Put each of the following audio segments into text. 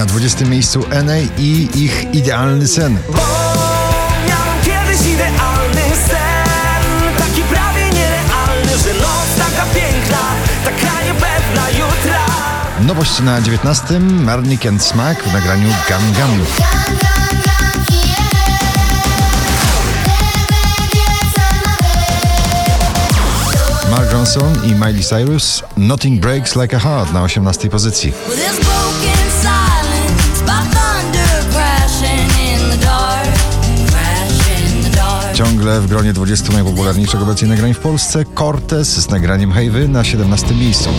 Na 20 miejscu NA i ich idealny sen. Bo miałem kiedyś idealny sen Taki prawie nierealny, że noc taka piękna Taka niepewna jutra Nowość na 19 Marnik and Smack w nagraniu Gun Gun. Mark Ronson i Miley Cyrus Nothing Breaks Like a Heart na 18 pozycji. Ciągle w gronie 20 najpopularniejszych obecnie nagrań w Polsce Cortez z nagraniem Hejwy na 17 miejscu.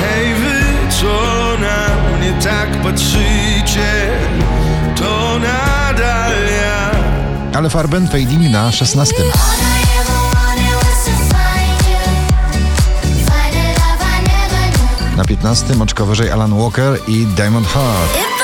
Hej wy, co na mnie tak patrzycie, to nadal ja. Ale Farben Fading na 16. All I ever wanted was to find you. Find a love I never knew. Na 15 oczko wyżej Alan Walker i Diamond Heart.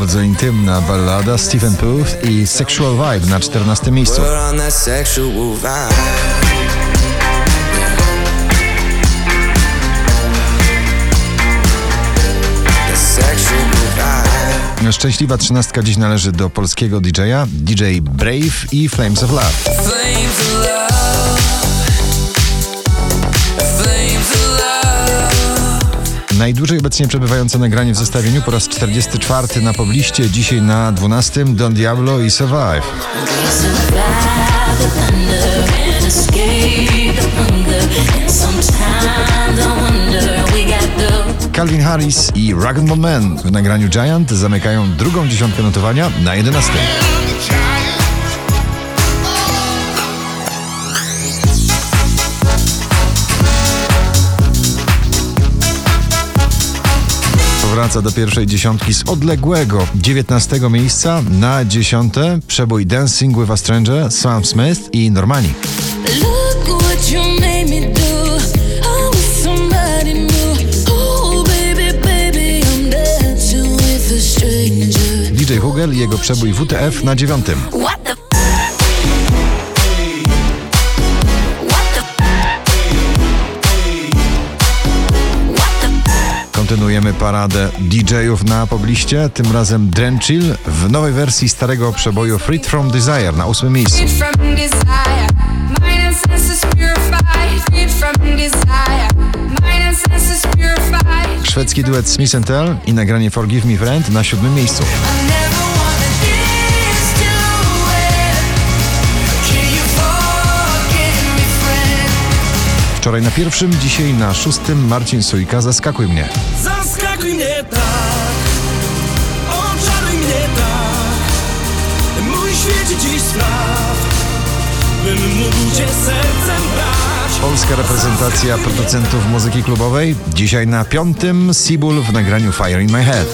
Bardzo intymna ballada Stephen Puth i Sexual Vibe na 14 miejscu. Szczęśliwa trzynastka dziś należy do polskiego DJ-a, DJ Brave i Flames of Love. Najdłużej obecnie przebywające nagranie w zestawieniu po raz 44 na pobliście, dzisiaj na 12 Don Diablo i Survive. Calvin Harris i Rag Bone Man w nagraniu Giant zamykają drugą dziesiątkę notowania na 11. Powraca do pierwszej dziesiątki z odległego 19 miejsca na dziesiąte. Przebój Dancing with a Stranger Sam Smith i Normani. DJ Hugel i jego przebój WTF na dziewiątym. Kontynuujemy paradę DJ-ów na pobliście, tym razem Drenchill w nowej wersji starego przeboju Freed From Desire na ósmym miejscu. Szwedzki duet Smith Tell i nagranie Forgive Me Friend na siódmym miejscu. Wczoraj na pierwszym, dzisiaj na szóstym Marcin Sujka Zaskakuj mnie. Zaskakuj mnie tak Oczaruj mnie tak Mój świecie dziś spraw Bym mógł cię sercem brać Polska reprezentacja producentów muzyki klubowej. Dzisiaj na piątym Sibul w nagraniu Fire in My Head.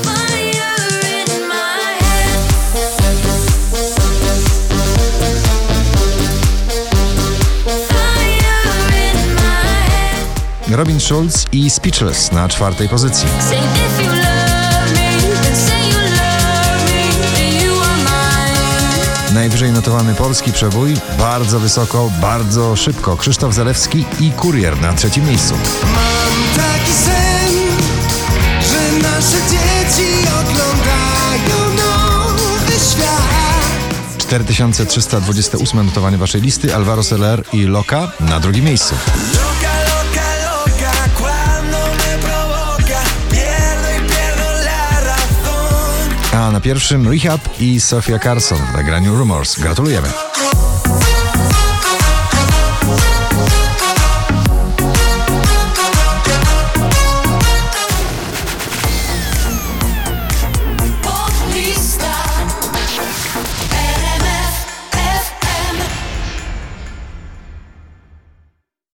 Robin Schulz i Speechless na czwartej pozycji. Najwyżej notowany polski przebój, bardzo wysoko, bardzo szybko. Krzysztof Zalewski i Kurier na trzecim miejscu. Mam taki sen, że nasze dzieci oglądają nowy świat. 4328 notowanie waszej listy, Alvaro Soler i Loka na drugim miejscu. Na pierwszym Rehab i Sofia Carson w nagraniu Rumors. Gratulujemy.